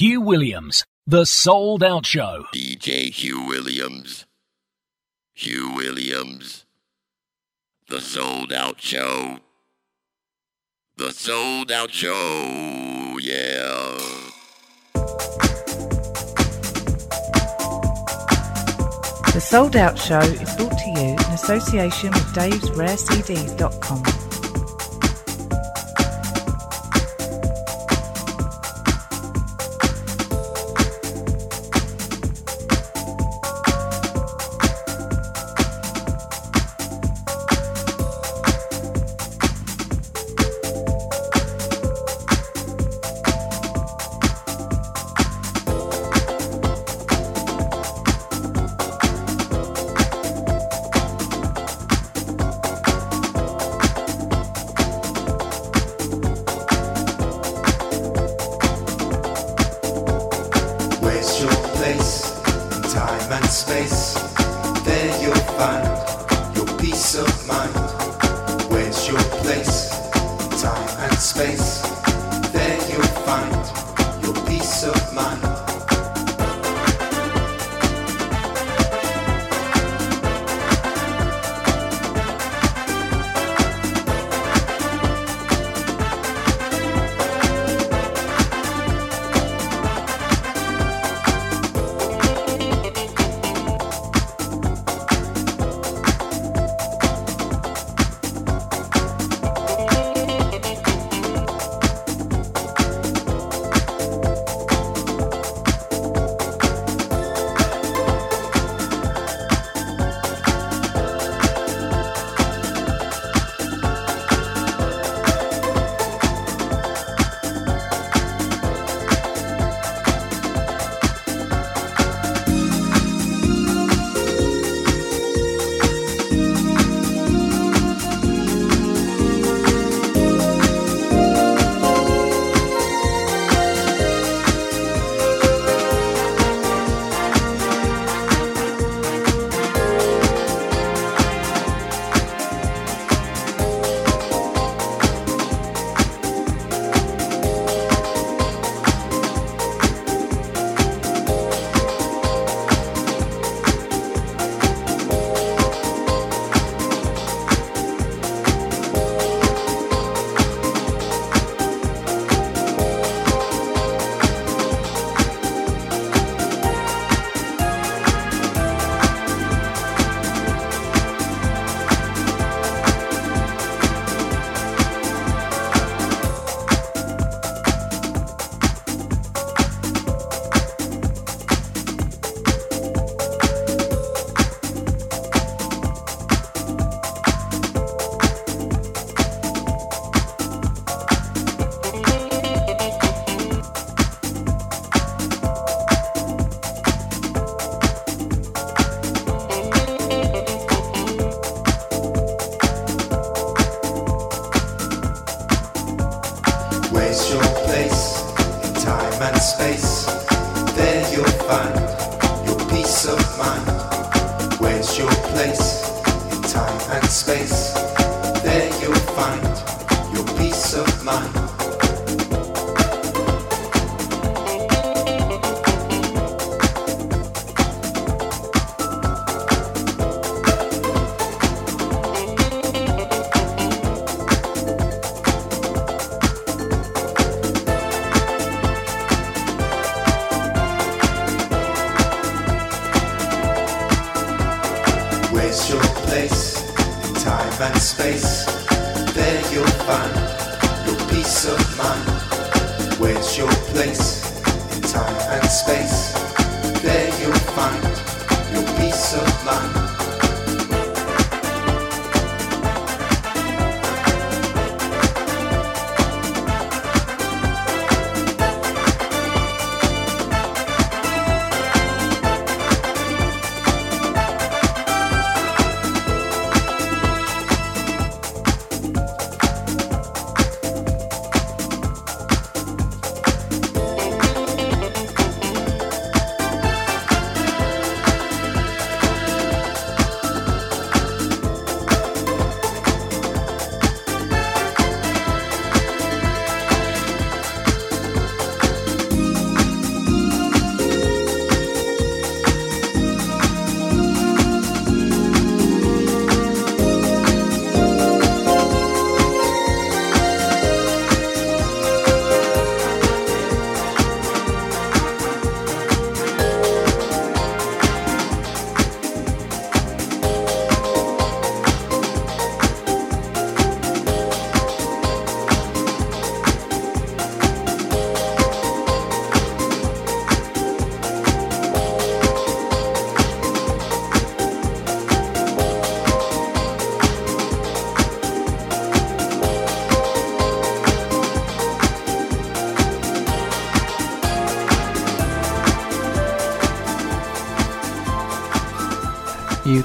Hugh Williams, The Souled Out Show. DJ Hugh Williams. Hugh Williams. The Souled Out Show. The Souled Out Show. Yeah. The Souled Out Show is brought to you in association with Dave's RareCDs.com.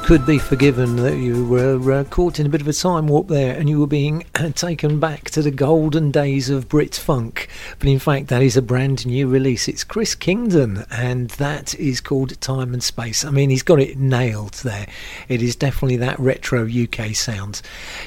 could be forgiven that you were uh, caught in a bit of a time warp there and you were being taken back to the golden days of Brit Funk. But in fact, that is a brand new release. It's Chris Kingdon and that is called Time and Space. I mean, he's got it nailed there. It is definitely that retro UK sound.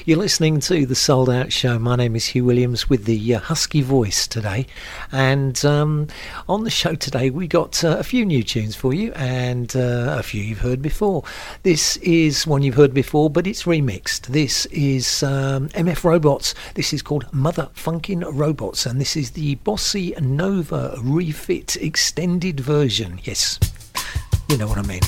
You're listening to The Souled Out Show. My name is Hugh Williams with the uh, husky voice today. And um, on the show today, we got uh, a few new tunes for you and uh, a few you've heard before. This is one you've heard before, but it's remixed. This is um, MF Robots. This is called Mother Funkin' Robots, and this is the Bossy Nova refit extended version. Yes, you know what I mean.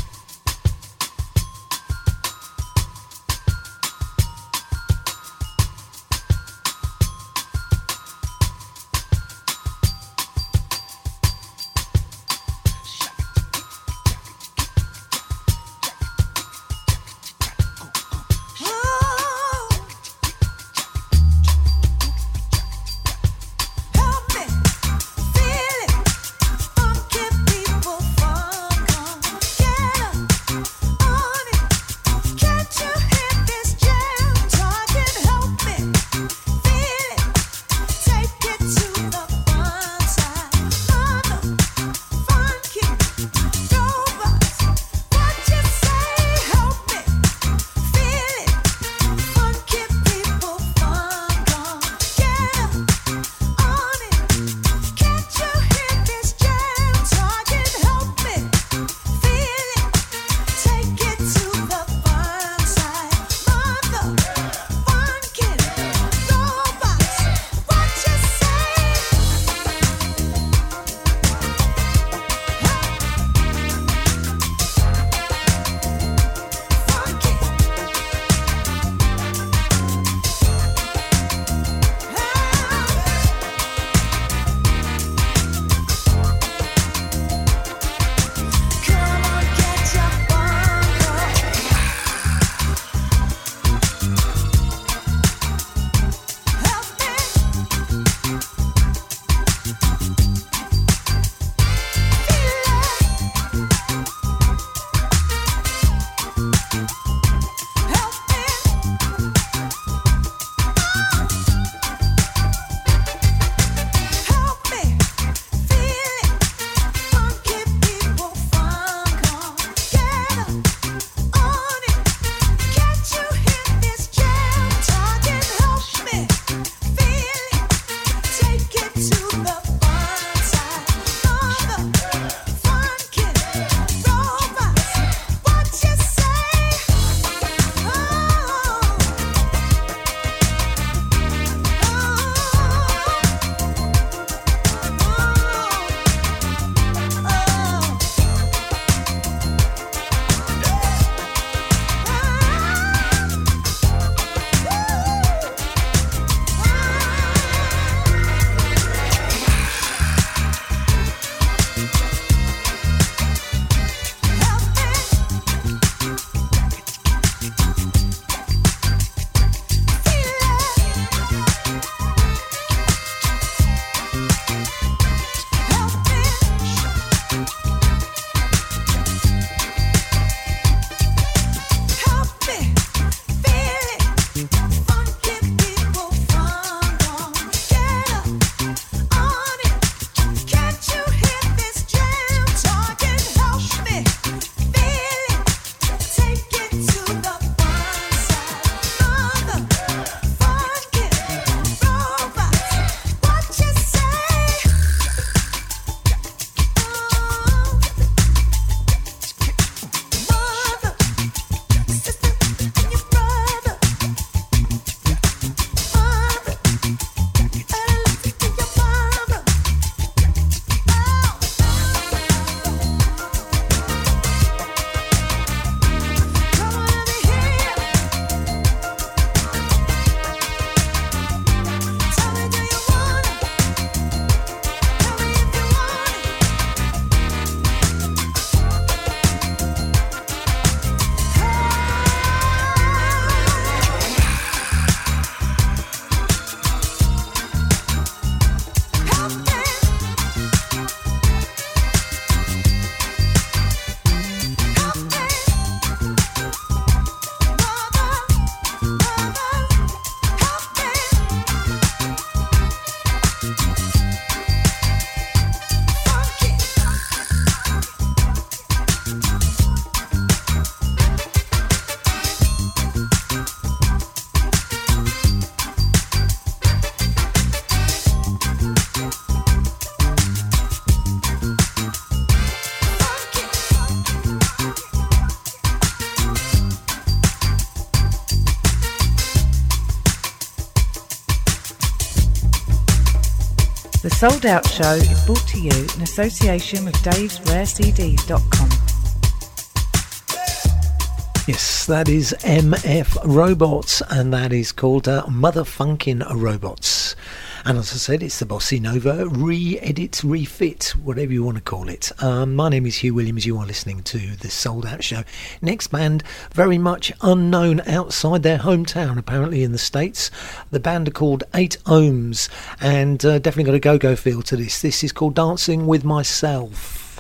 Souled Out Show is brought to you in association with Dave's davesrarecds.com. Yes, that is MF Robots, and that is called uh, Motherfunkin' Robots. And as I said, it's the Bossy Nova re edit, refit, whatever you want to call it. Um, my name is Hugh Williams. You are listening to the Souled Out Show. Next band, very much unknown outside their hometown, apparently in the States. The band are called Eight Ohms, and uh, definitely got a go go feel to this. This is called Dancing with Myself.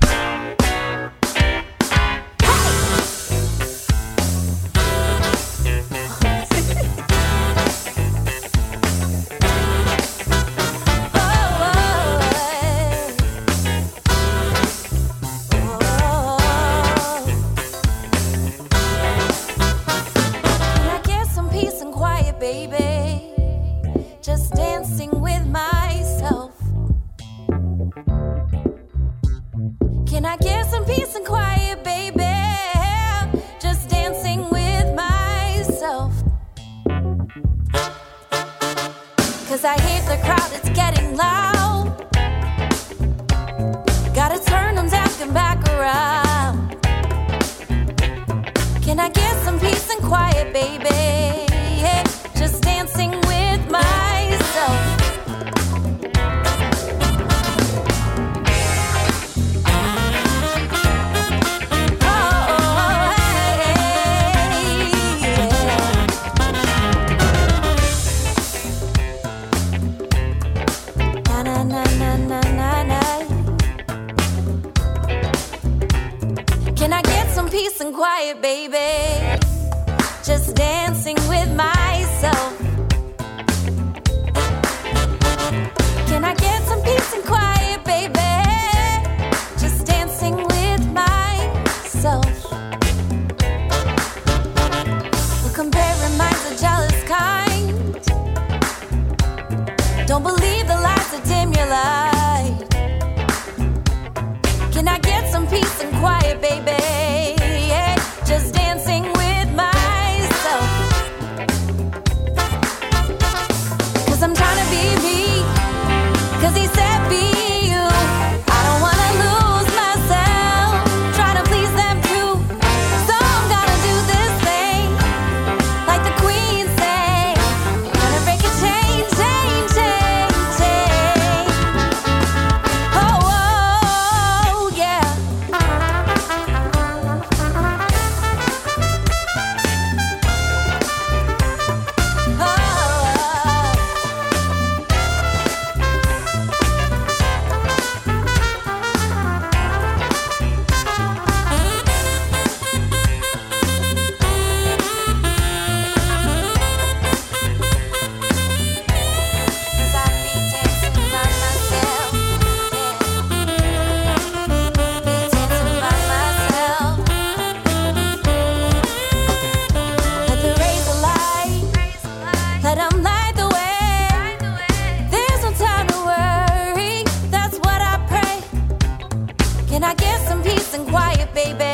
and I get some peace and quiet, baby.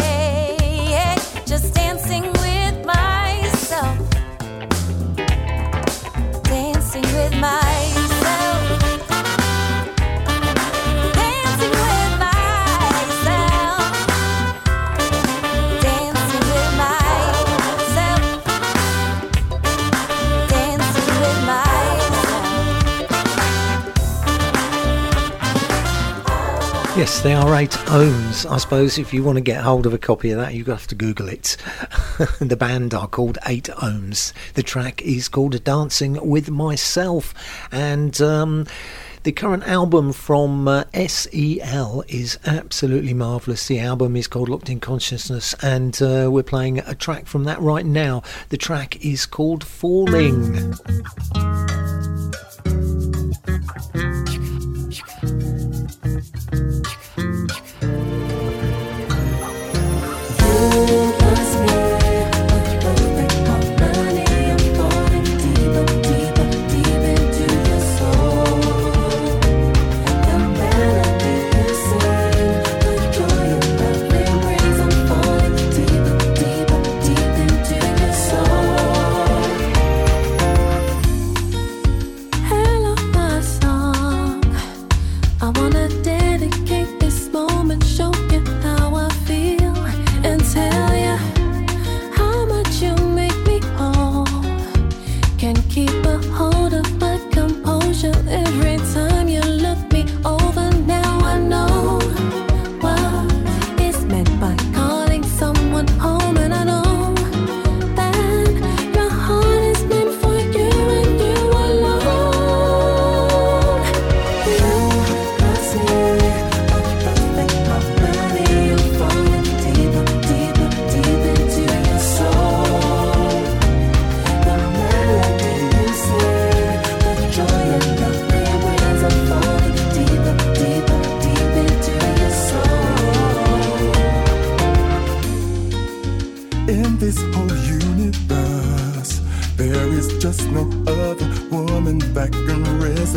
They are eight ohms. I suppose if you want to get hold of a copy of that, you have to Google it. the band are called Eight Ohms. The track is called Dancing with Myself. And. Um, the current album from uh, SEL is absolutely marvellous. The album is called Locked in Consciousness, and uh, we're playing a track from that right now. The track is called Falling.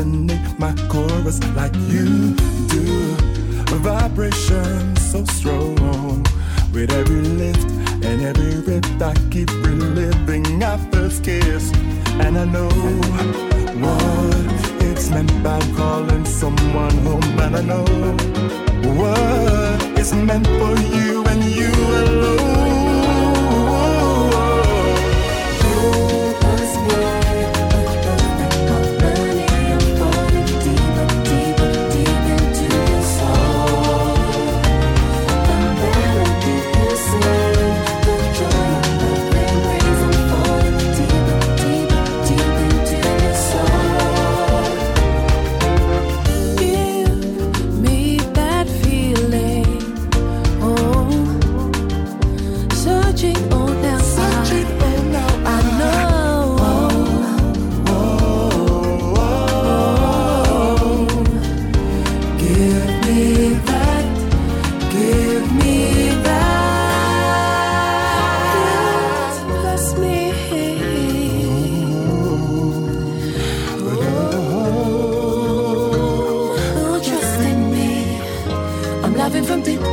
Resonate my chorus like you do. Vibration so strong with every lift and every rip. I keep reliving our first kiss, and I know what it's meant by calling someone home, and I know what is meant for you and you alone.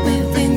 within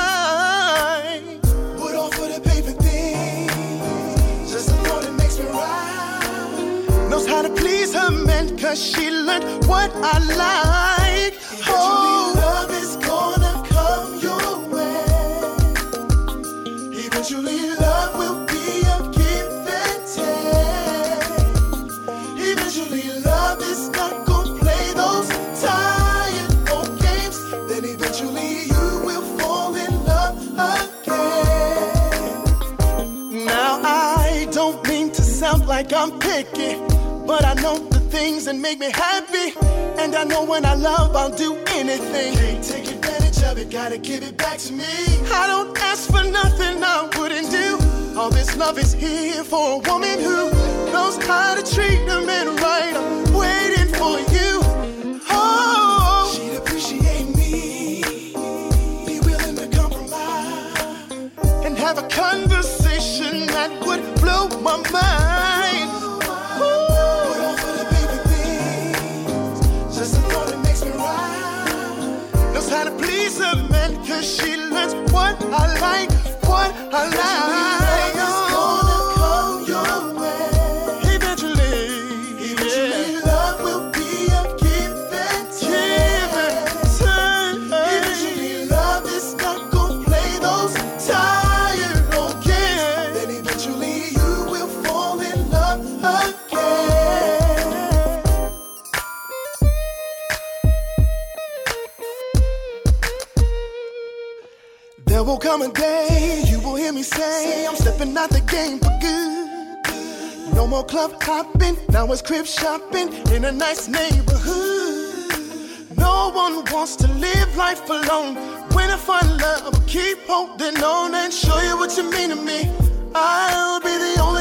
cause she learned what I like. Eventually, oh. love is gonna come your way. Eventually, love will be a give and take. Eventually, love is not gonna play those tired old games. Then eventually, you will fall in love again. Now, I don't mean to sound like I'm picky, but I know things that make me happy. And I know when I love, I'll do anything. Can't take advantage of it, gotta give it back to me. I don't ask for nothing I wouldn't do. All this love is here for a woman who knows how to treat a man right. I'm waiting for you. Oh, she'd appreciate me, be willing to compromise, and have a conversation that would blow my mind. She learns what I like, what I like. Come a day, you will hear me say, I'm stepping out the game for good. No more club hopping, now it's crib shopping in a nice neighborhood. No one wants to live life alone. When I find love, keep holding on and show you what you mean to me. I'll be the only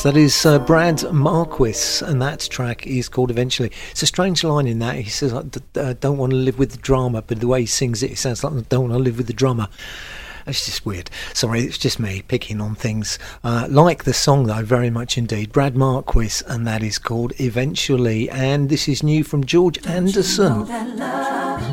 Yes, that is uh, Bradd Marquis, and that track is called Eventually. It's a strange line in that. He says, I d- uh, don't want to live with the drama, but the way he sings it, it sounds like I don't want to live with the drummer. It's just weird. Sorry, it's just me picking on things. Uh, like the song, though, very much indeed. Bradd Marquis, and that is called Eventually. And this is new from George Anderson. The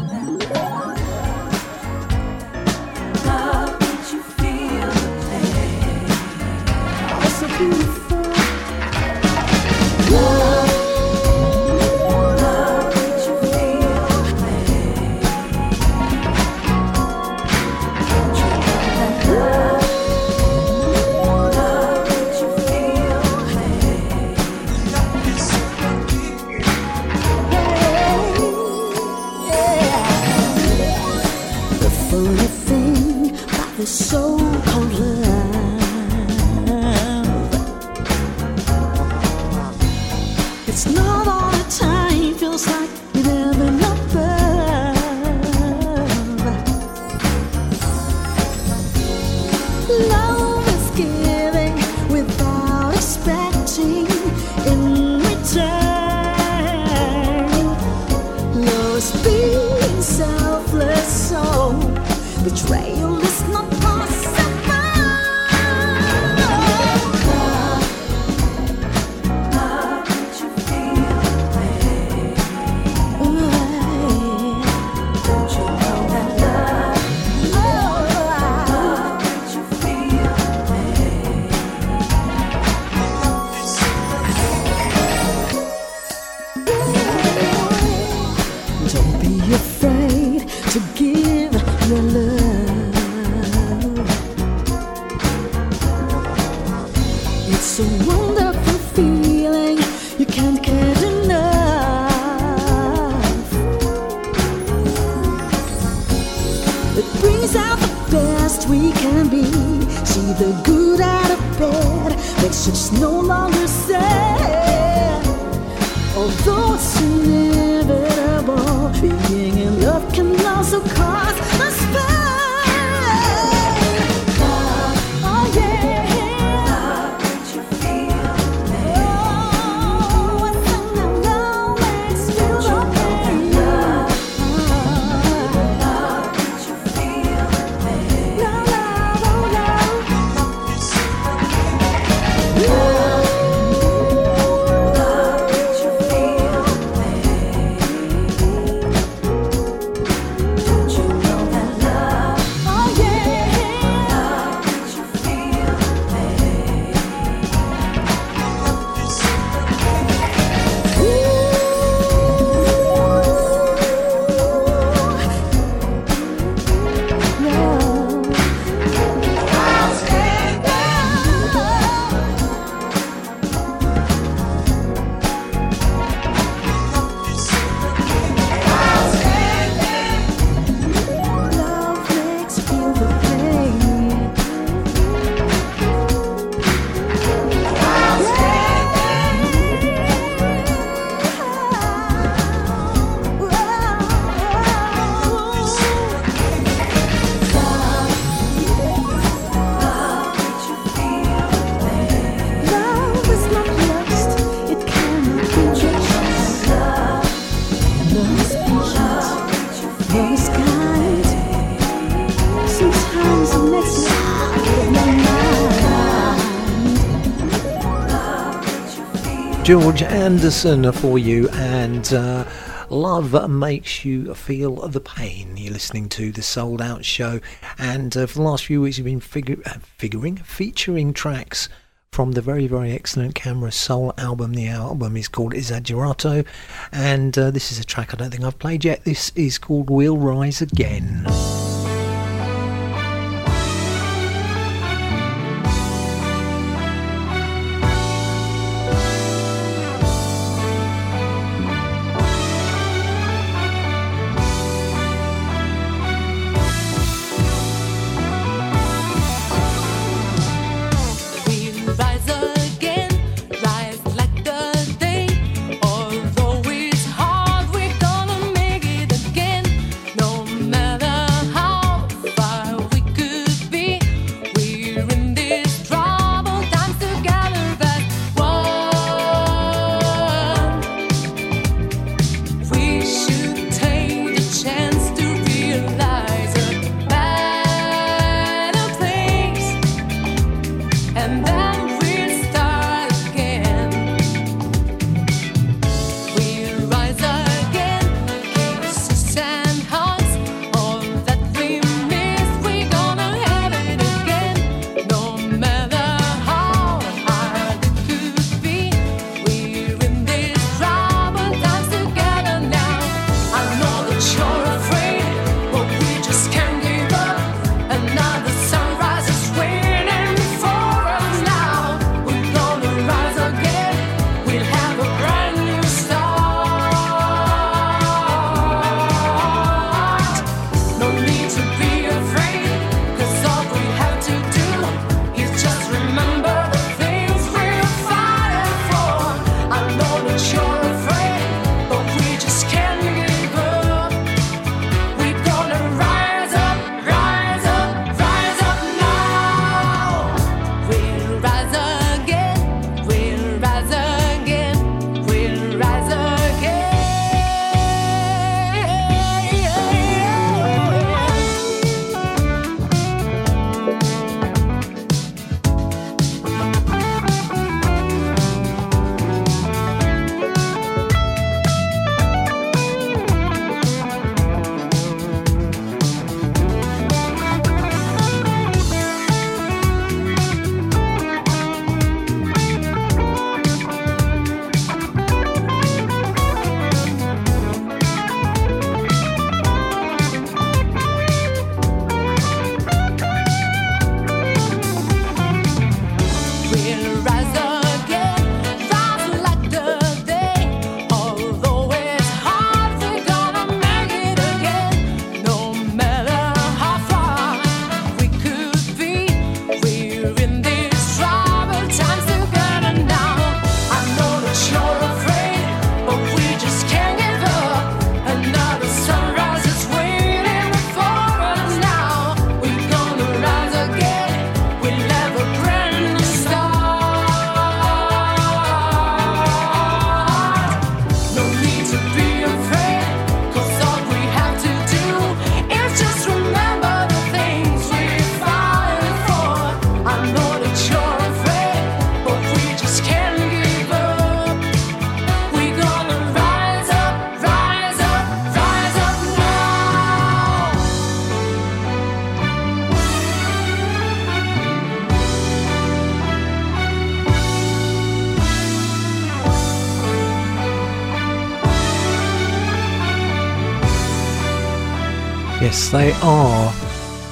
the good out of bad, makes us no longer sad. Although it's George Anderson for you, and uh, Love Makes You Feel the Pain. You're listening to the Souled Out Show, and uh, for the last few weeks, we've been uh, figuring, featuring tracks from the very, very excellent Camera Soul album. The album is called Esagerato, and uh, this is a track I don't think I've played yet. This is called We'll Rise Again.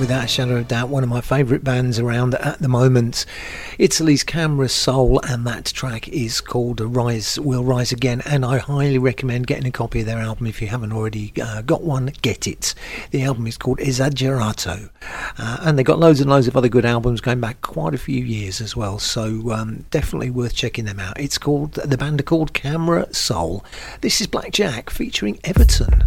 Without a shadow of doubt, one of my favourite bands around at the moment. Italy's Camera Soul, and that track is called Rise Will Rise Again. And I highly recommend getting a copy of their album if you haven't already uh, got one. Get it. The album is called Esagerato, uh, and they've got loads and loads of other good albums going back quite a few years as well. So um, definitely worth checking them out. It's called the band are called Camera Soul. This is Blackjack featuring Everton.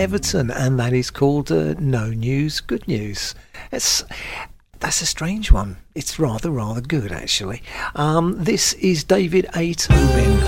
Everton, and that is called uh, No News, Good News. It's, that's a strange one. It's rather, rather good, actually. Um, this is David A. Tobin.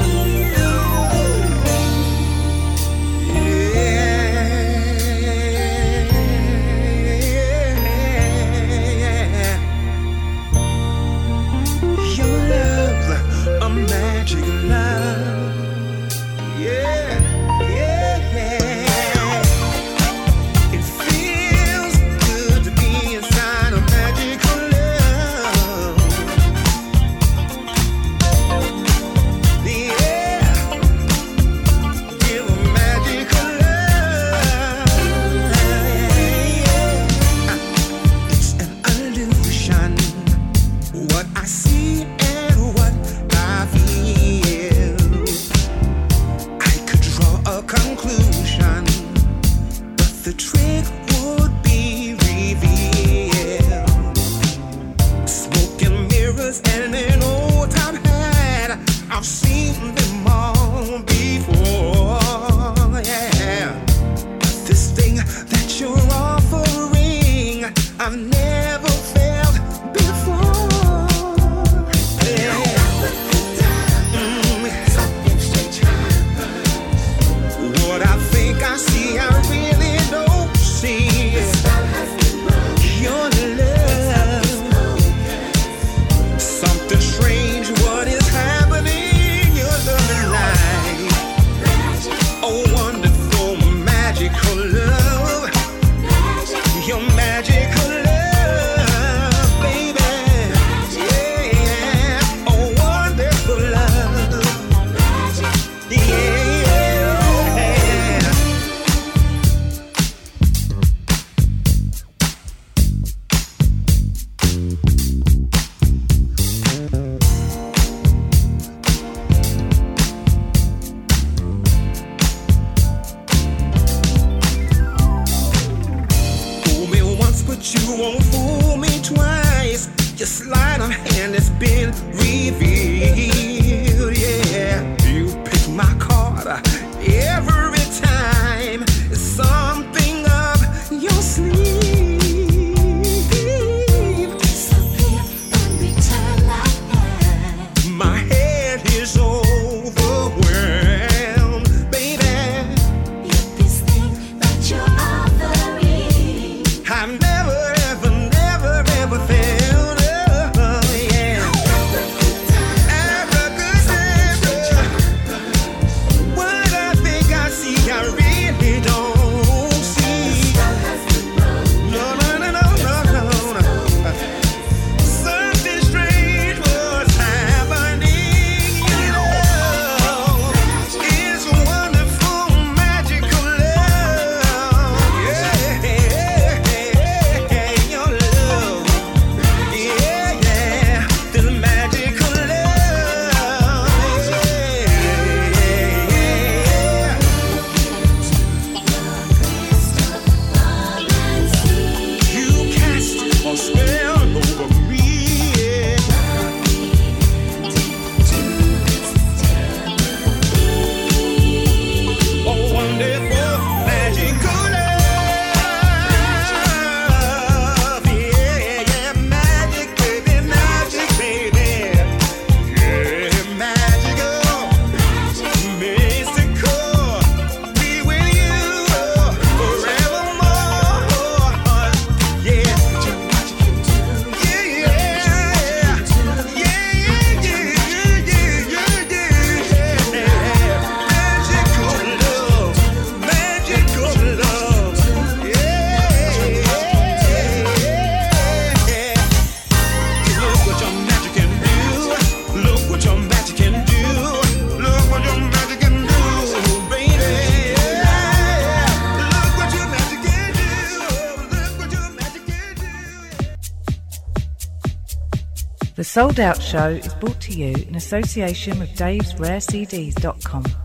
Souled Out Show is brought to you in association with davesrarecds.com.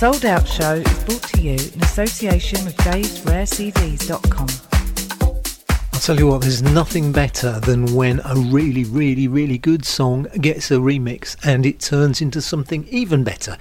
Souled Out Show is brought to you in association with davesrarecds.com. I'll tell you what, there's nothing better than when a really, really, really good song gets a remix and it turns into something even better.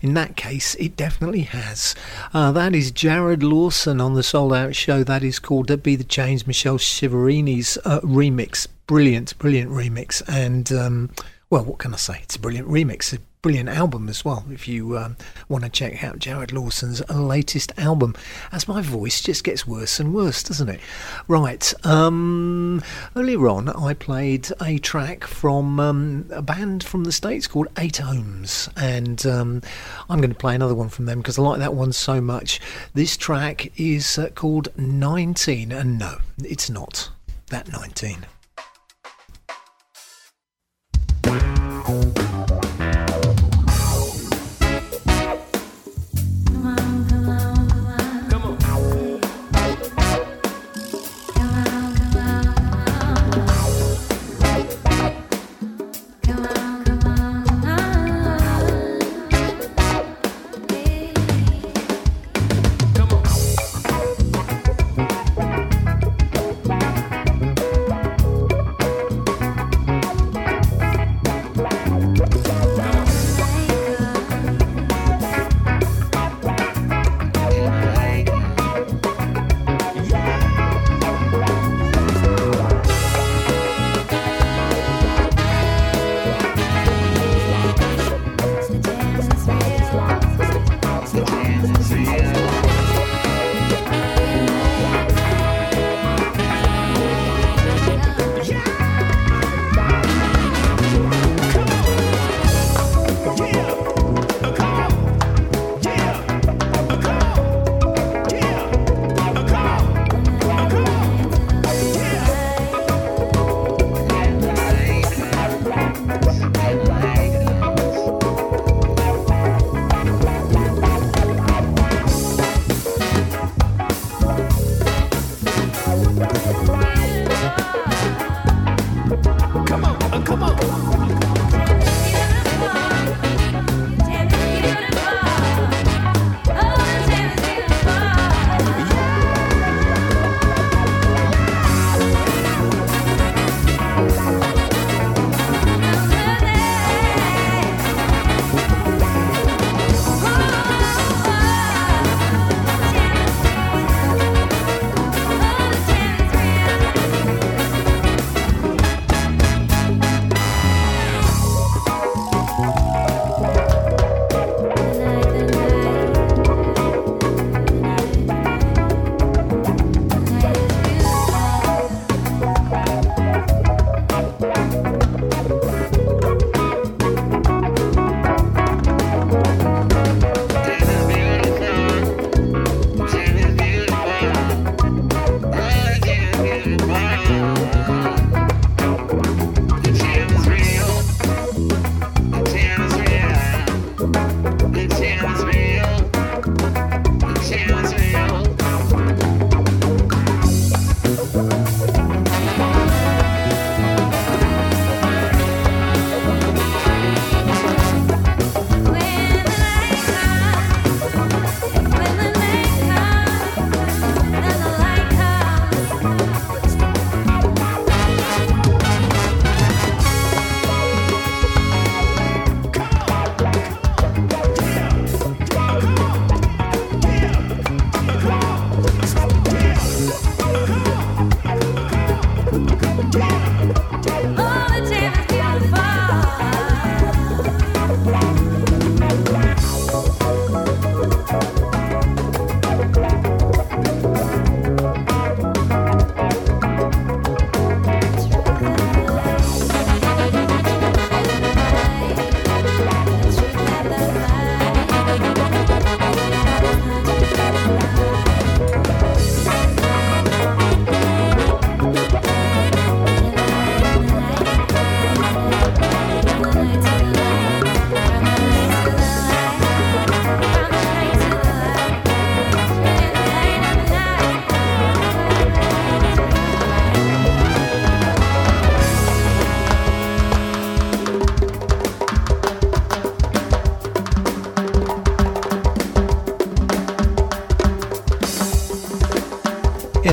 In that case, it definitely has. Uh, that is Jarrod Lawson on the Souled Out Show. That is called Be the Change, Michele Chiavarini's uh, remix. Brilliant, brilliant remix. And, um, well, what can I say? It's a brilliant remix a brilliant album as well. If you um, want to check out Jarrod Lawson's latest album, as my voice just gets worse and worse, doesn't it? Right. Um, earlier on, I played a track from um, a band from the States called Eight Ohms, and um, I'm going to play another one from them because I like that one so much. This track is uh, called 19, and no, it's not that 19.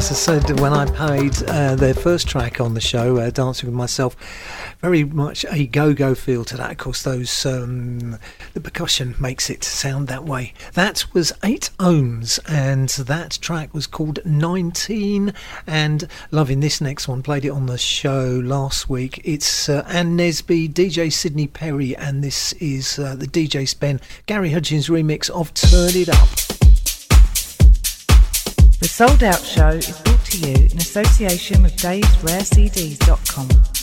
I said when I played uh, their first track on the show, uh, Dancing with Myself, very much a go-go feel to that. Of course, those um, the percussion makes it sound that way. That was eight ohms, and that track was called 19. And loving this next one, played it on the show last week. It's uh, Ann Nesby, DJ Sidney Perry, and this is uh, the DJ Spen Gary Hutchins remix of Turn It Up. The Souled Out Show is brought to you in association with Dave'sRareCDs.com.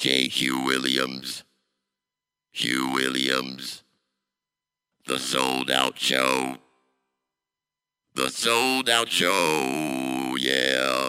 K. Hugh Williams. Hugh Williams. The Souled Out Show. The Souled Out Show, yeah.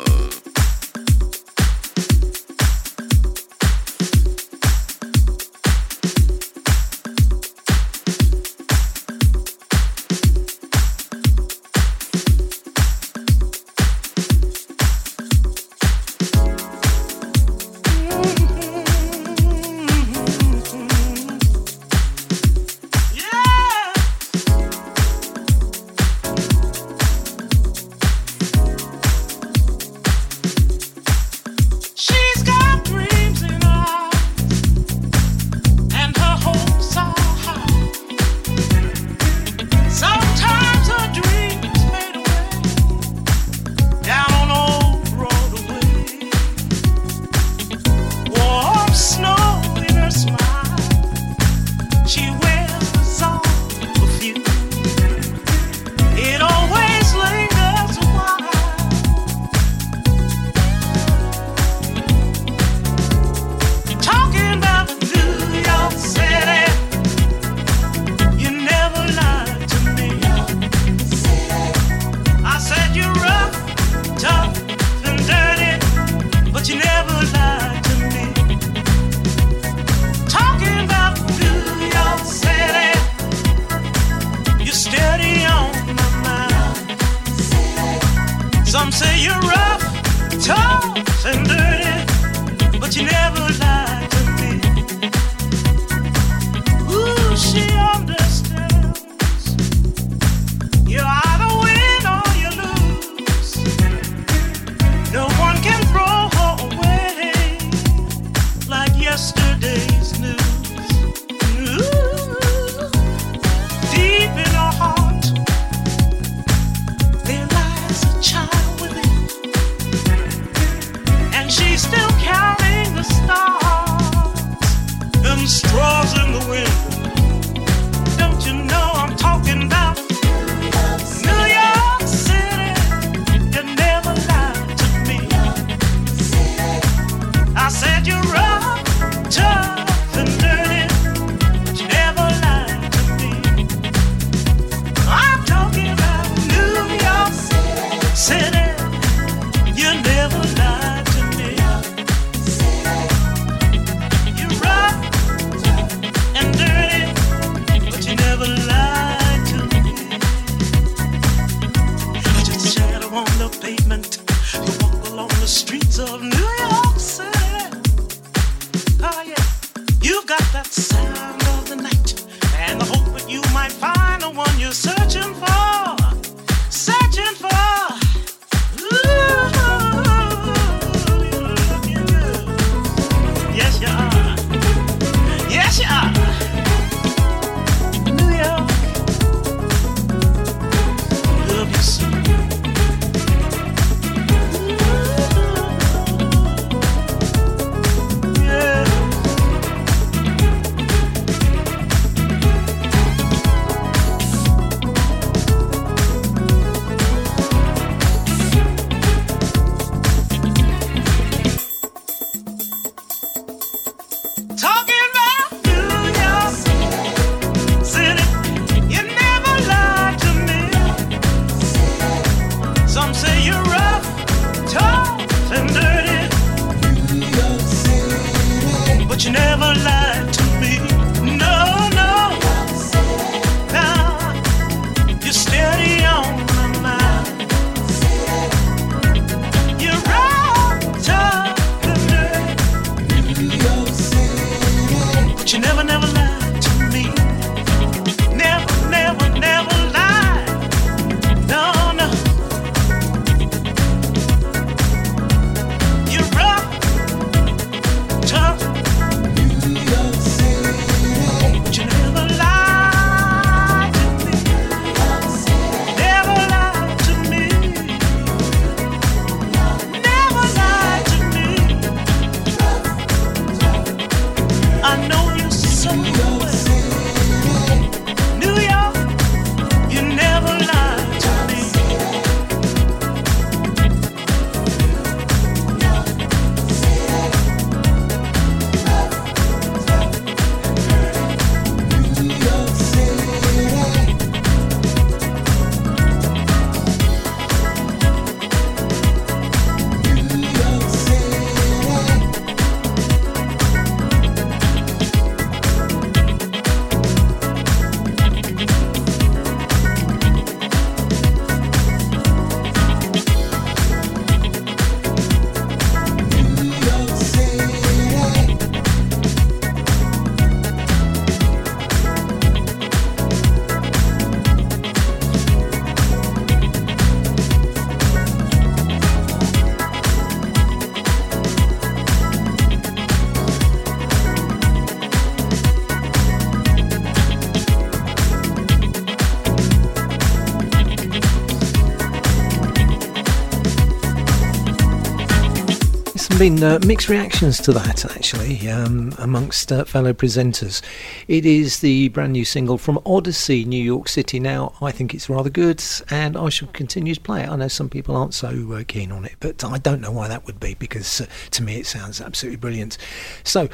Been uh, mixed reactions to that actually um, amongst uh, fellow presenters. It is the brand new single from Odyssey, New York City. Now, I think it's rather good and I shall continue to play it. I know some people aren't so uh, keen on it, but I don't know why that would be because uh, to me it sounds absolutely brilliant. So,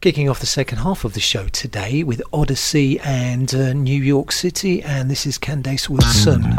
kicking off the second half of the show today with Odyssey and uh, New York City, and this is Candace Woodson.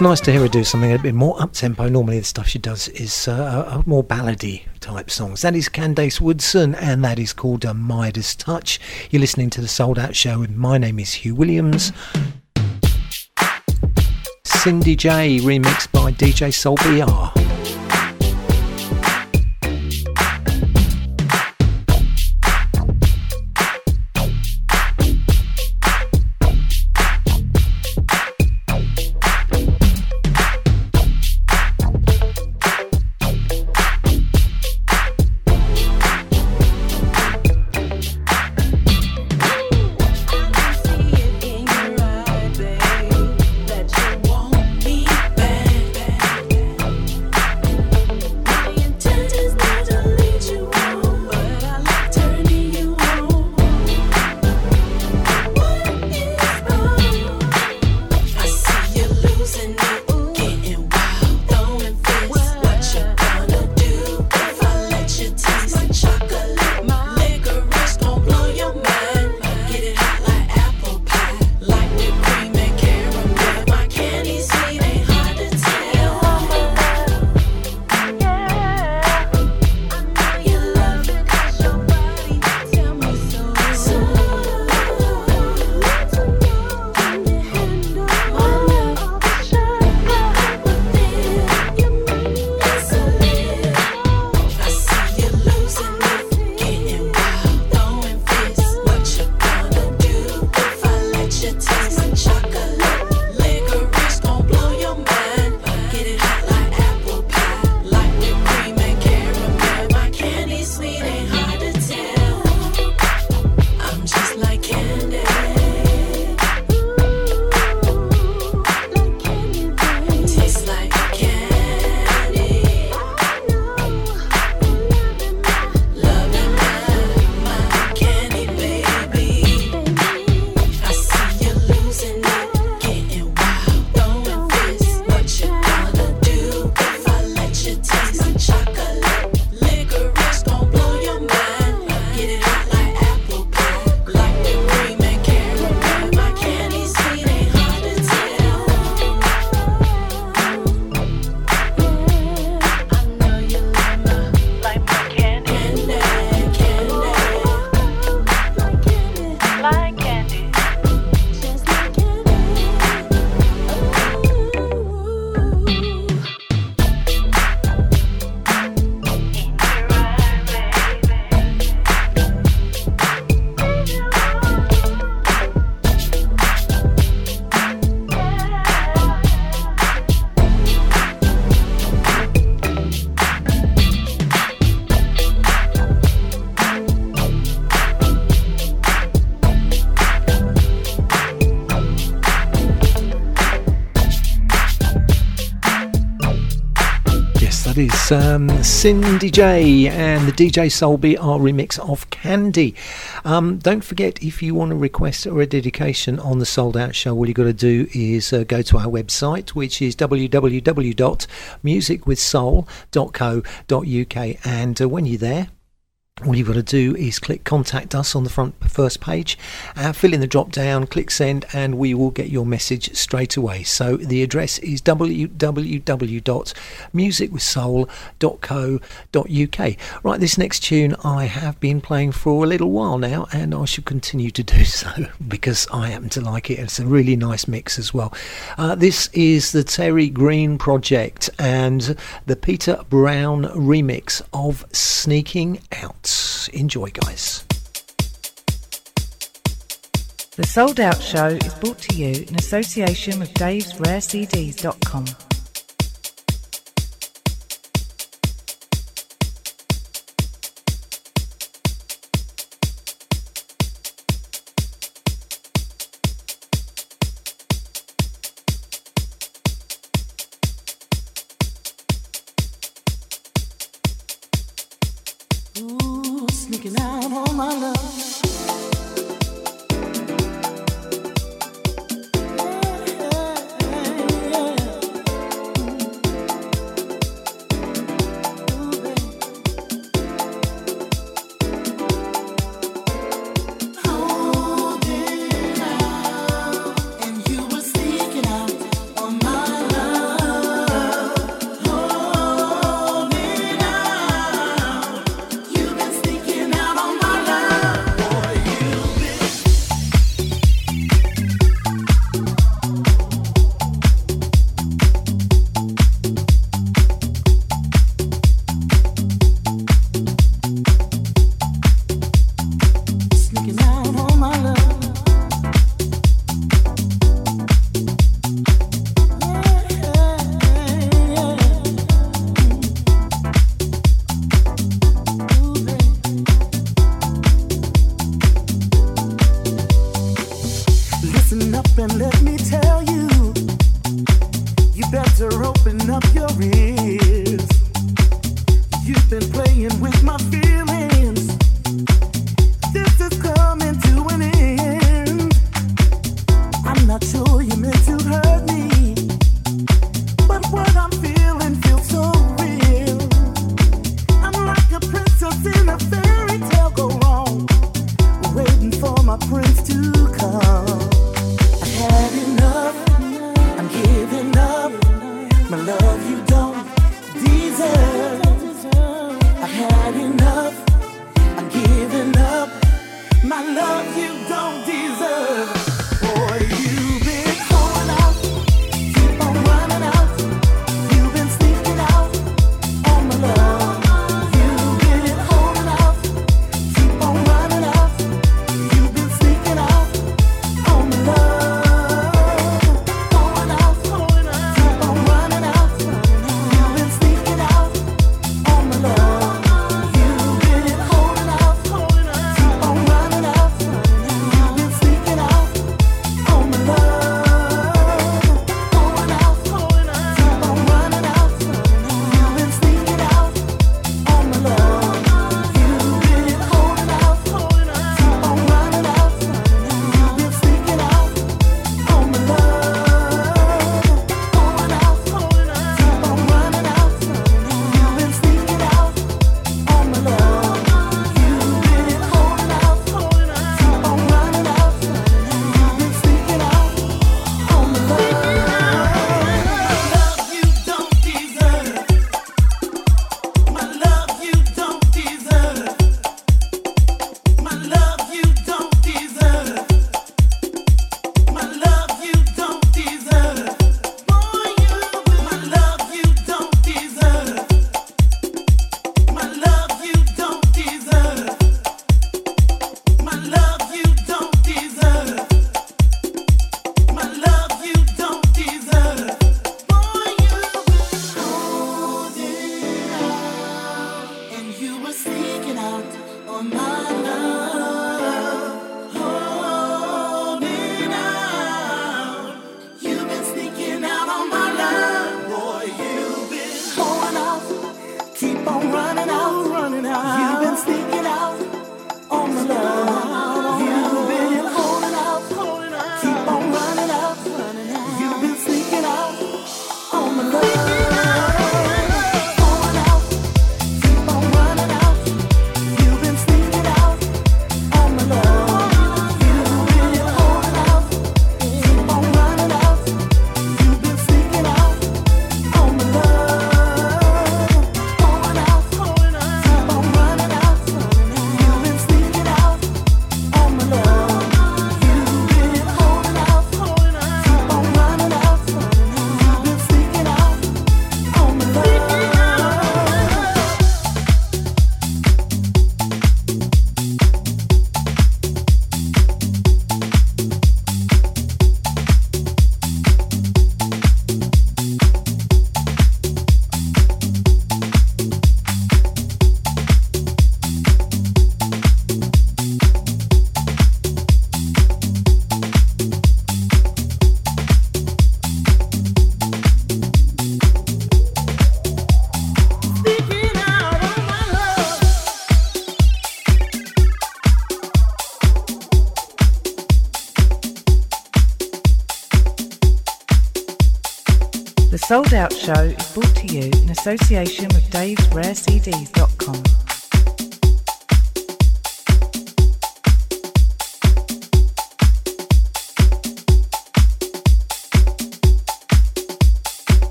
It's nice to hear her do something a bit more up tempo. Normally, the stuff she does is uh, more ballady type songs. That is Candace Woodson, and that is called a Midas Touch. You're listening to the Souled Out Show, and my name is Hugh Williams. Cindy Jay, remixed by DJ Soul BR. Um, Cindy Jay and the DJ Soul BR remix of Candy. Um, don't forget, if you want to request or a dedication on the Souled Out Show, all you've got to do is uh, go to our website, which is www.musicwithsoul.co.uk. And uh, when you're there, all you've got to do is click contact us on the front first page, uh, fill in the drop down, click send, and we will get your message straight away. So the address is www.musicwithsoul.co.uk. Right, this next tune I have been playing for a little while now, and I should continue to do so because I happen to like it. It's a really nice mix as well. Uh, this is the Terri Green Project and the Peter Brown remix of Sneaking Out. Enjoy, guys. The Souled Out Show is brought to you in association with davesrarecds.com. Ooh, my love. association with davesrarecds.com.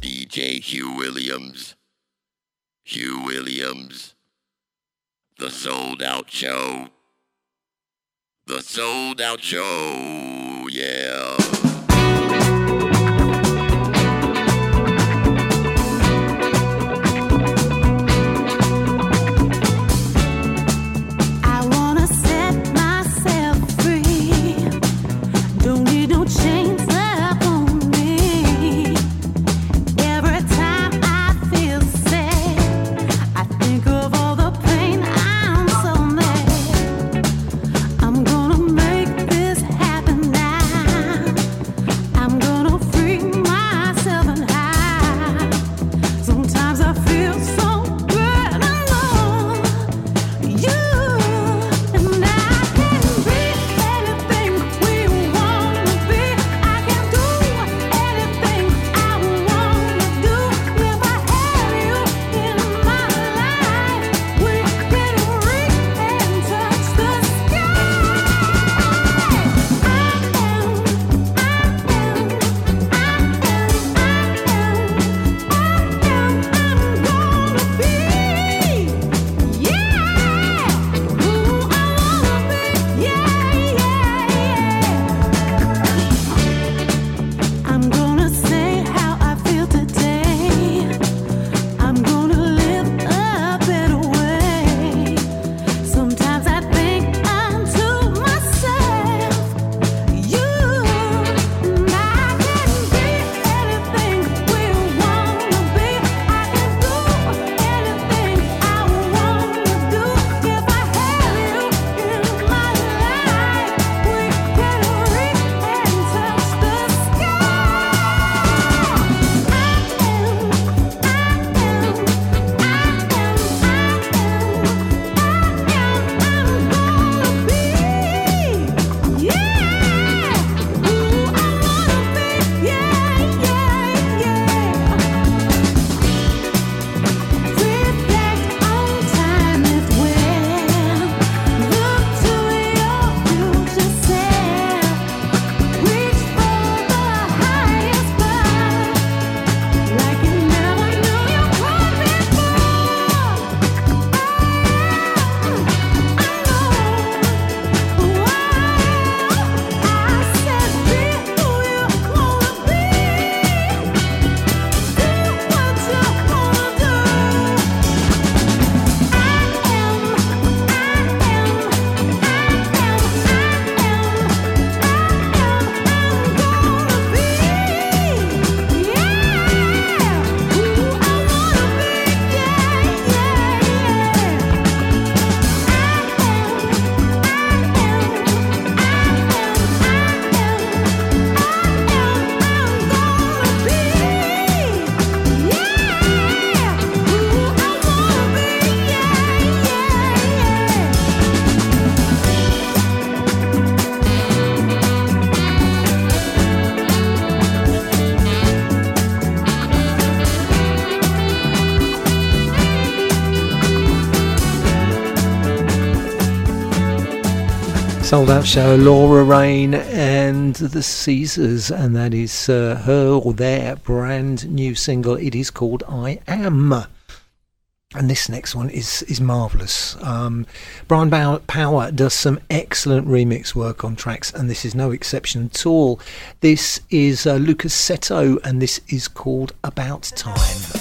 DJ Hugh Williams. Hugh Williams. The Souled Out Show. The Souled Out Show. Souled Out Show, Laura Rain and the Caesars, and that is uh, her or their brand new single. It is called I Am. And this next one is is marvelous. Um, Brian Power does some excellent remix work on tracks, and this is no exception at all. This is uh, Lukas Setto, and this is called About Time.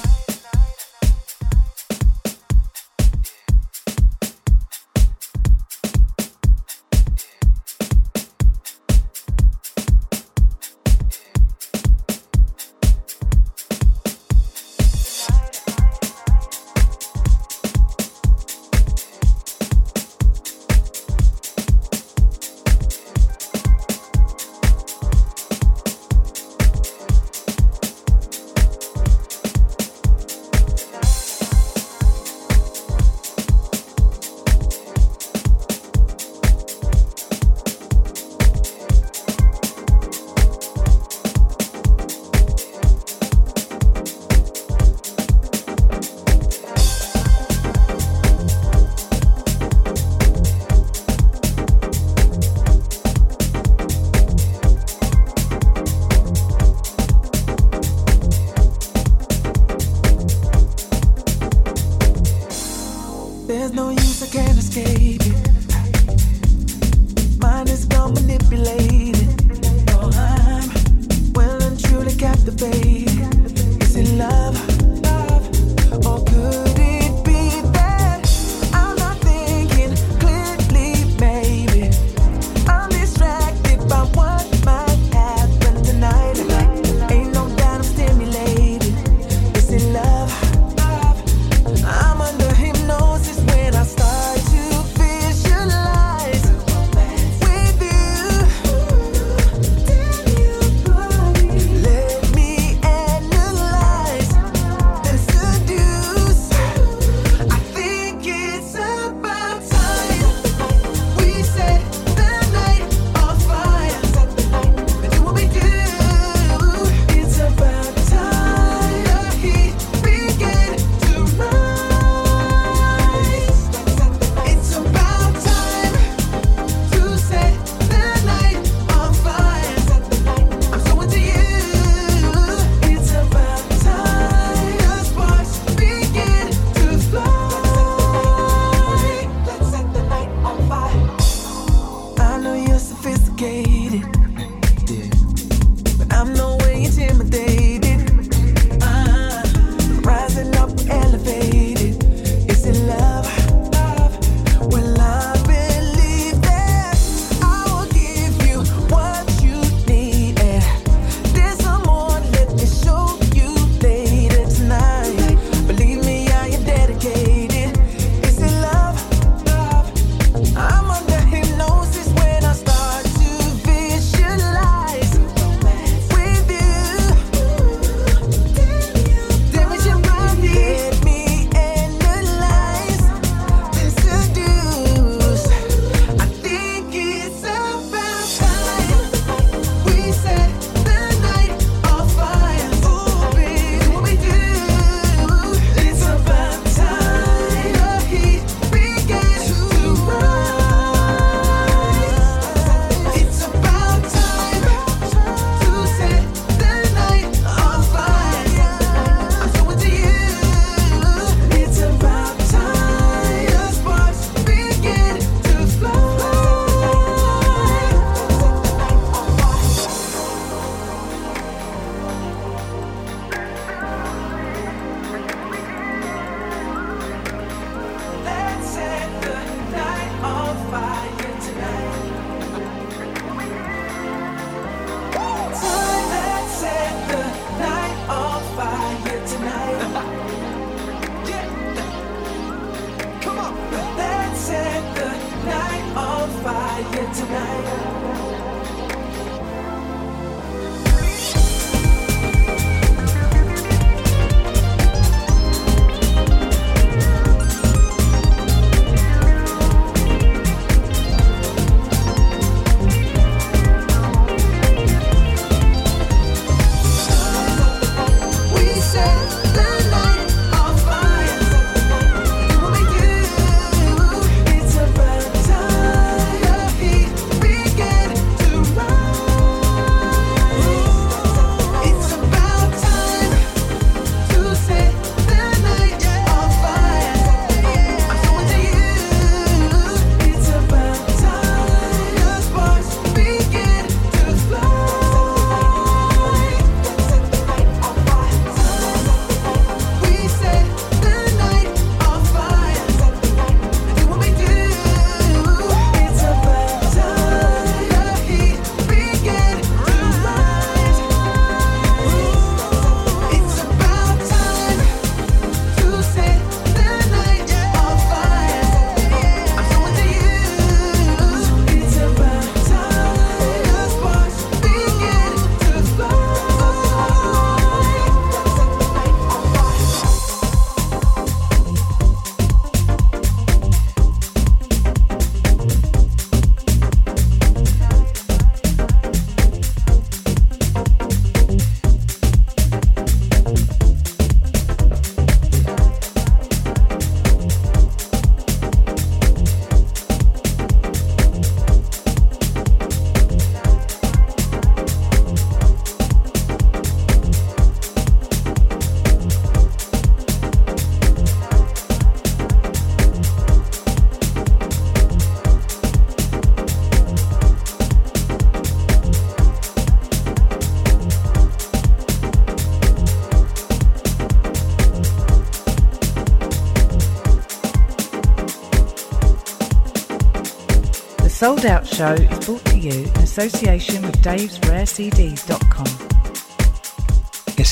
Souled Out Show is brought to you in association with davesrarecds.com.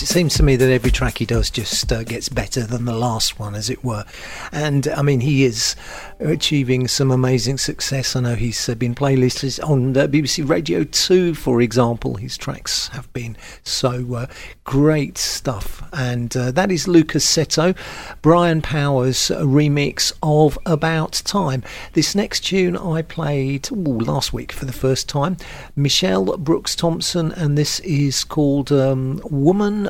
It seems to me that every track he does just uh, gets better than the last one, as it were. And I mean, he is achieving some amazing success. I know he's uh, been playlisted on BBC Radio 2, for example. His tracks have been so uh, great stuff. And uh, that is Lukas Setto, Brian Powers' remix of About Time. This next tune I played ooh, last week for the first time, Michelle Brooks Thompson, and this is called um, Woman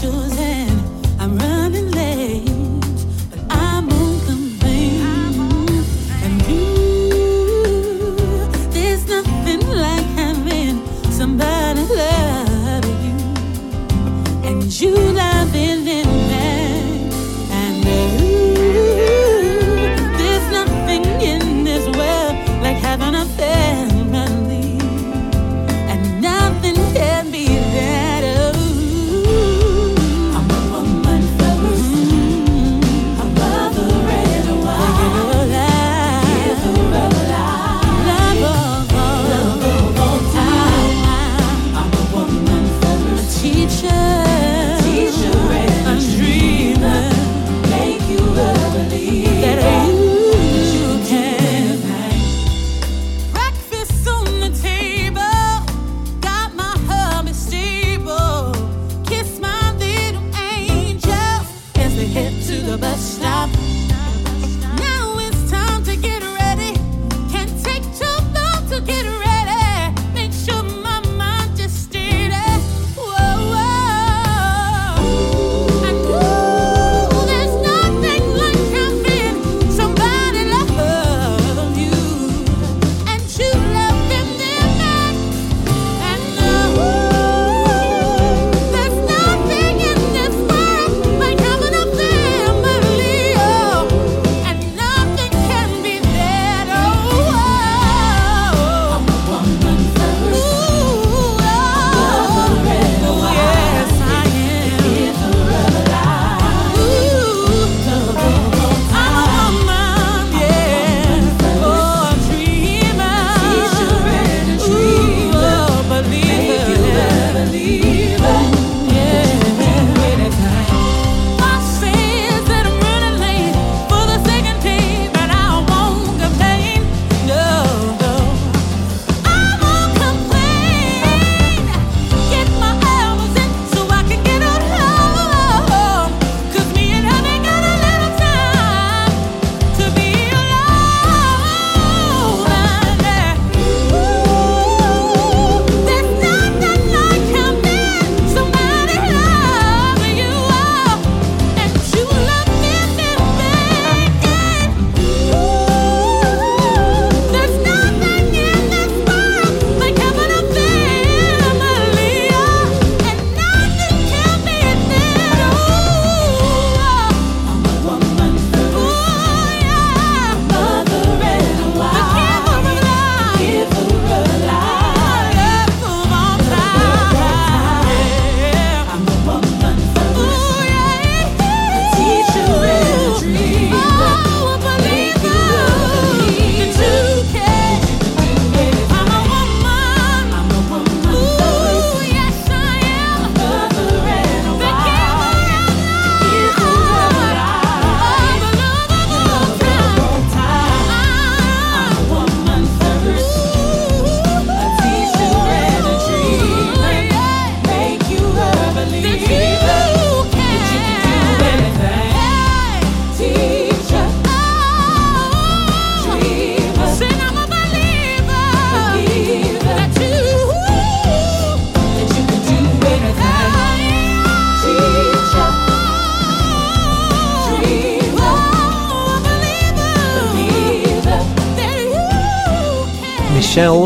before.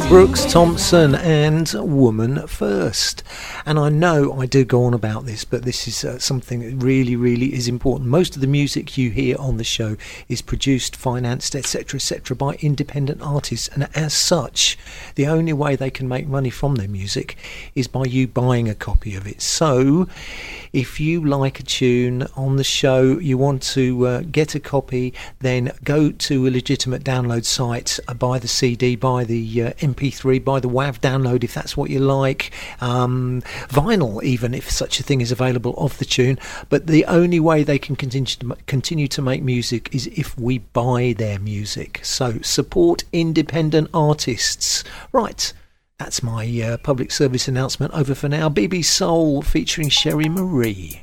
Brooks Thompson and Woman First. And I know I do go on about this, but this is uh, something that really, really is important. Most of the music you hear on the show is produced, financed, etc., etc., by independent artists, and as such, the only way they can make money from their music is by you buying a copy of it. So, if you like a tune on the show, you want to uh, get a copy, then go to a legitimate download site, uh, buy the CD, buy the uh, MP3, buy the WAV download if that's what you like, um, vinyl even if such a thing is available of the tune. But the only way they can continue to continue to make music is if we buy their music. So support independent artists. Right. That's my uh, public service announcement over for now. BB Soul featuring Cheri Maree.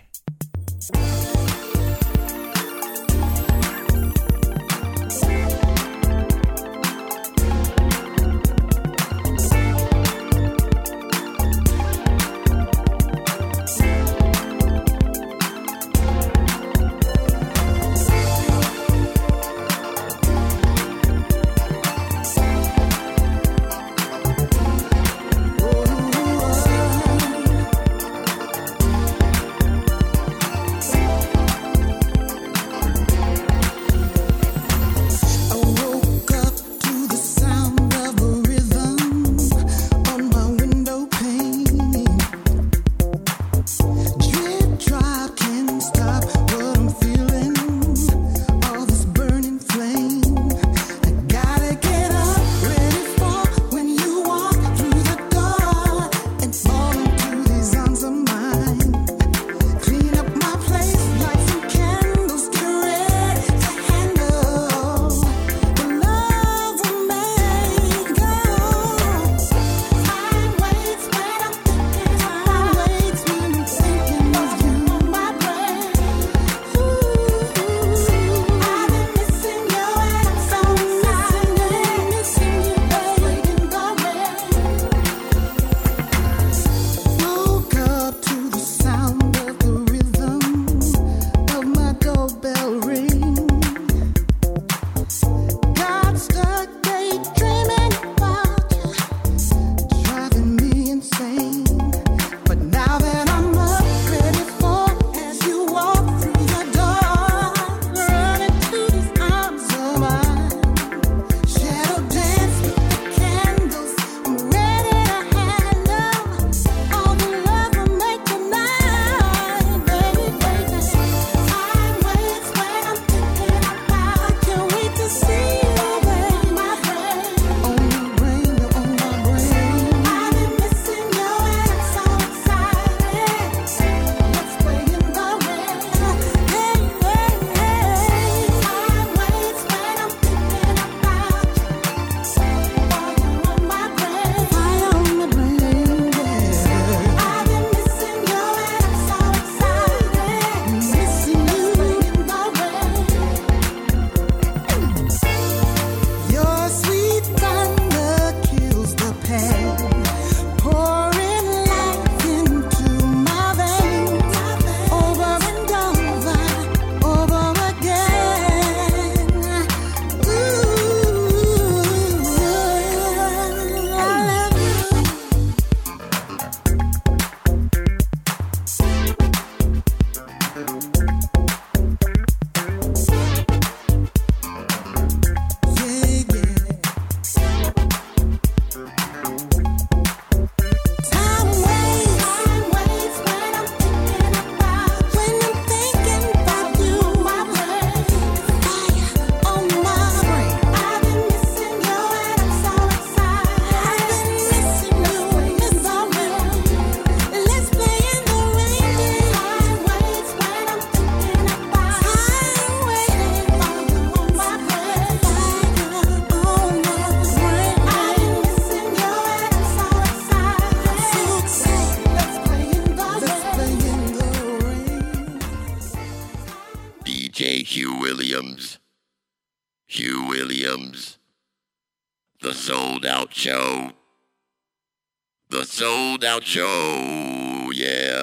Show, yeah.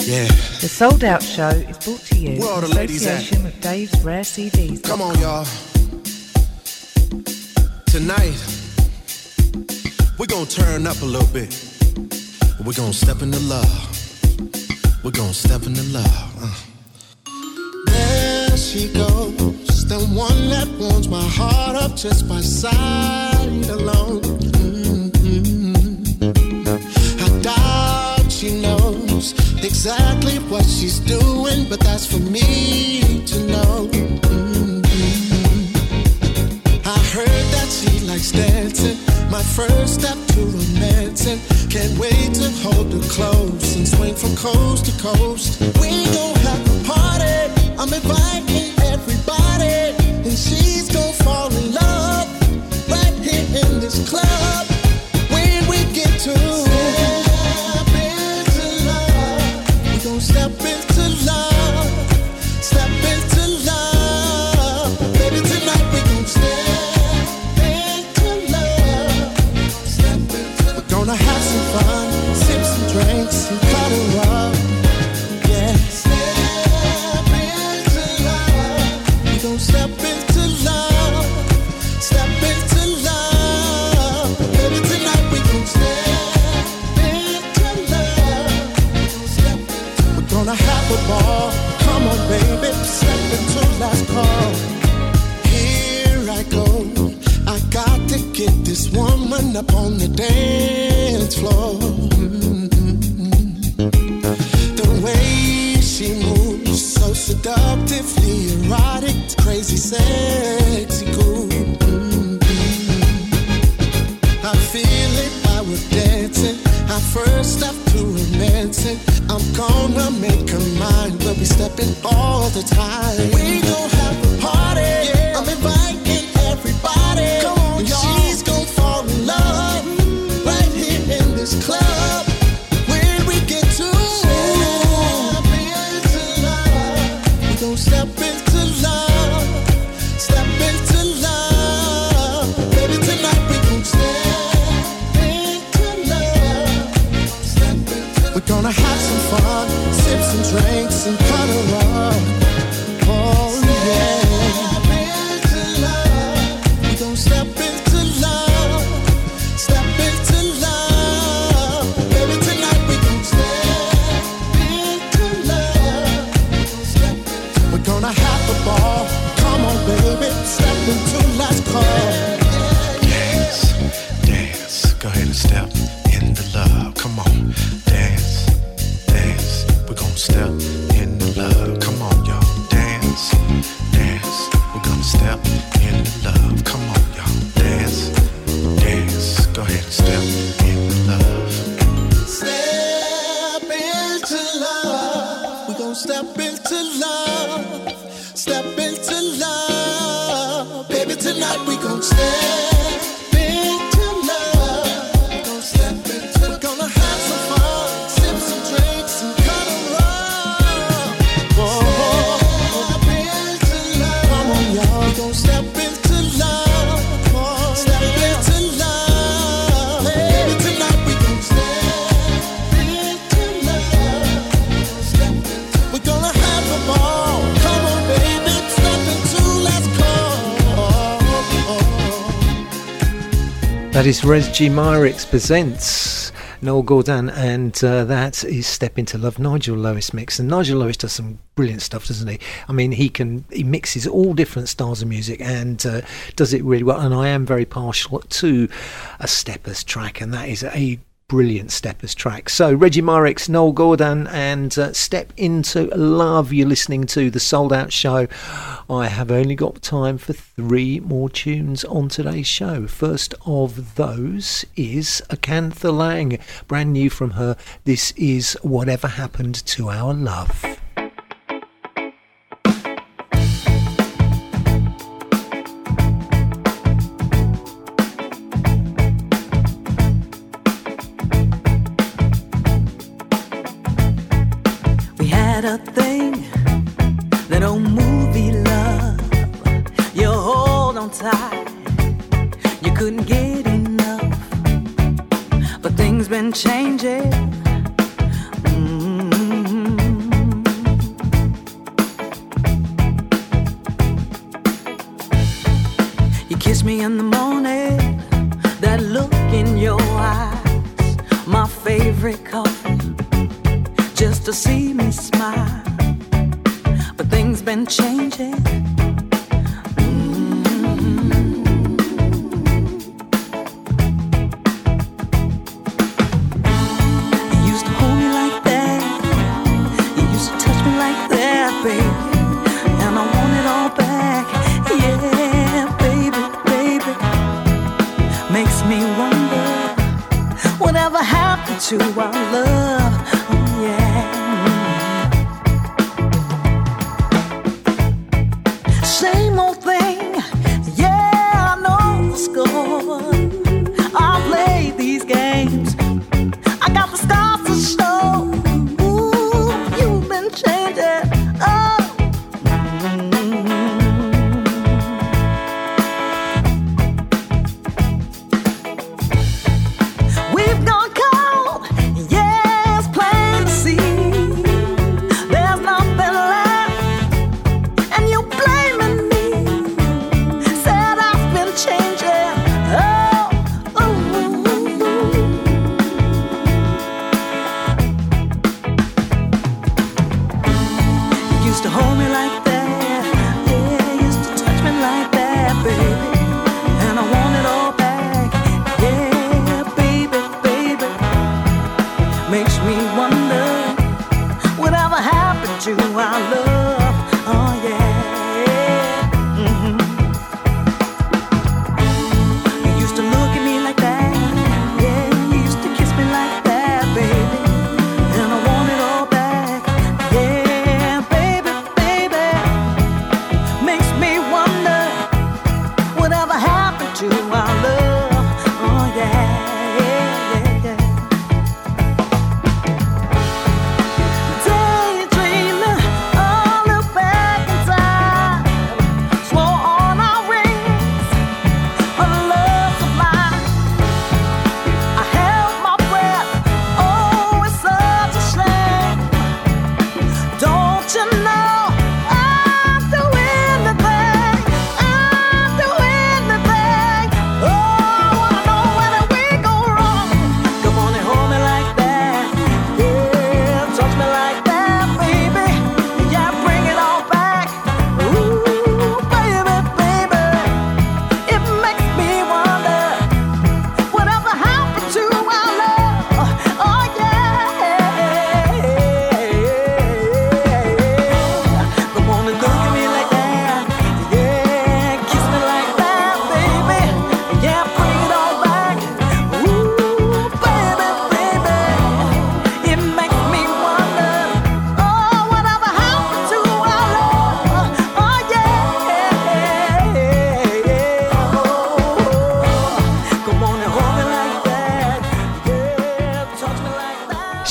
Yeah. The Souled Out Show is brought to you Where in association with Dave's Rare CDs. Come on, y'all. Tonight, We're gonna turn up a little bit. We're gonna step into love. We're gonna step into love. Uh. There she goes, the one that warms my heart up just by sight alone. Is Regi Myrix presents Noel Gourdin, and uh, that is Step Into Love, Nigel Lowis mix. And Nigel Lowis does some brilliant stuff, doesn't he? I mean, he can he mixes all different styles of music and uh, does it really well. And I am very partial to a steppers track, and that is a brilliant steppers track. So Regi Myrix, Noel Gourdin, and uh, Step Into Love. You're listening to the Souled Out Show. I have only got time for three more tunes on today's show. First of those is Acantha Lang, brand new from her. This is Whatever Happened to Our Love. We had a thing, that old movie outside. You couldn't get enough, but things been changing. Mm-hmm. You kiss me in the morning, that look in your eyes, my favorite coffee, just to see me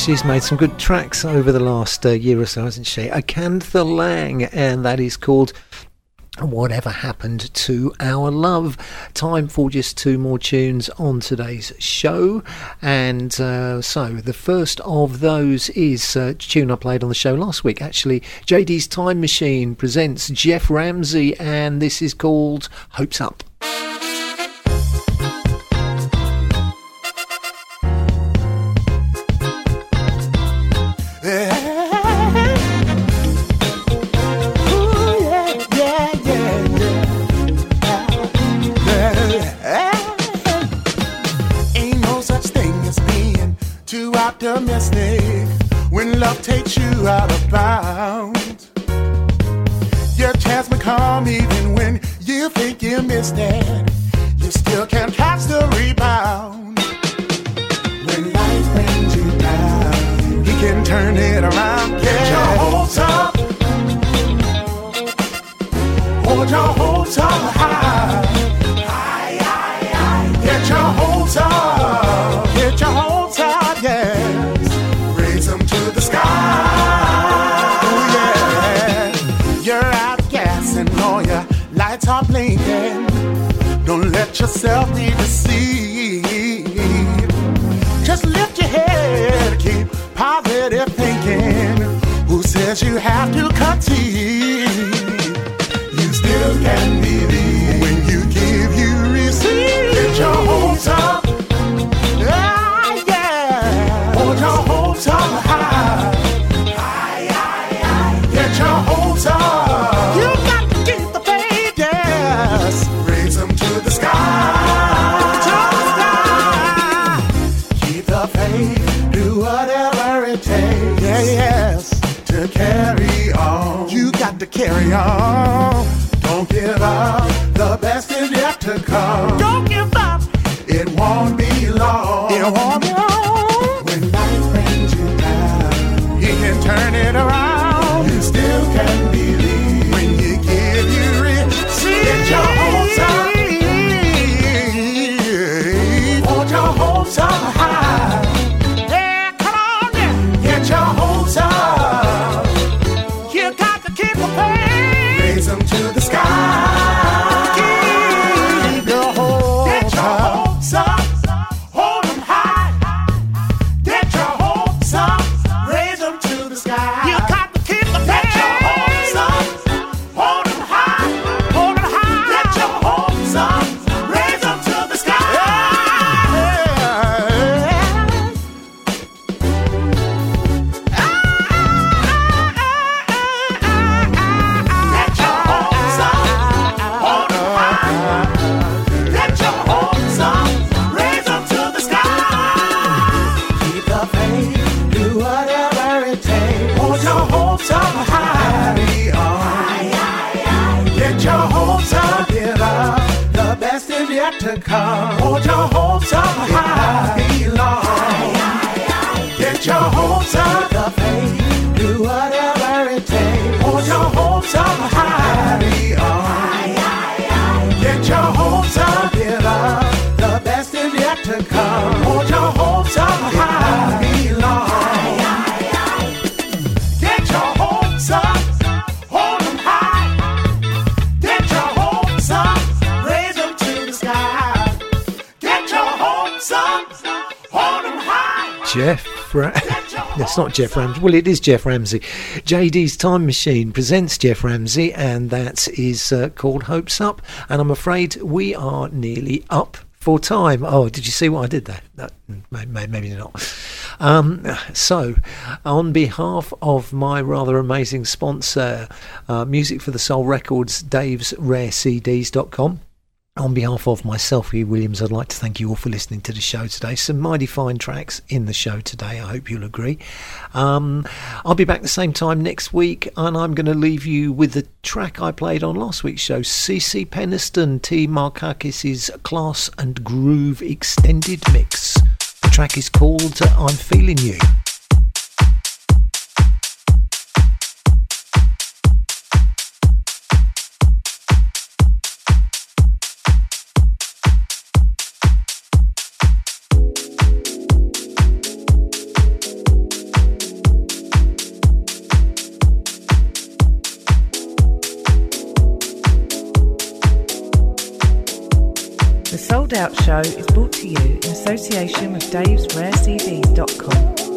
she's made some good tracks over the last uh, year or so, hasn't she? Acantha Lang, and that is called Whatever Happened to Our Love. Time for just two more tunes on today's show. And uh, so the first of those is a tune I played on the show last week. Actually, JD's Time Machine presents Jeff Ramsey, and this is called Hopes Up. yourself, need Jeff. It's not Jeff Ramsey. Well, it is Jeff Ramsey. JD's Time Machine presents Jeff Ramsey, and that is uh, called Hopes Up. And I'm afraid we are nearly up for time. Oh, did you see what I did there? Maybe not. Um, so, on behalf of my rather amazing sponsor, uh, Music for the Soul Records, Dave's RareCDs.com. On behalf of myself, Hugh Williams, I'd like to thank you all for listening to the show today. Some mighty fine tracks in the show today, I hope you'll agree. Um, I'll be back the same time next week, and I'm going to leave you with the track I played on last week's show Ce Ce Peniston, T. Markakis' Class and Groove Extended Mix. The track is called I'm Feeling You. Out Show is brought to you in association with davesrarecds.com.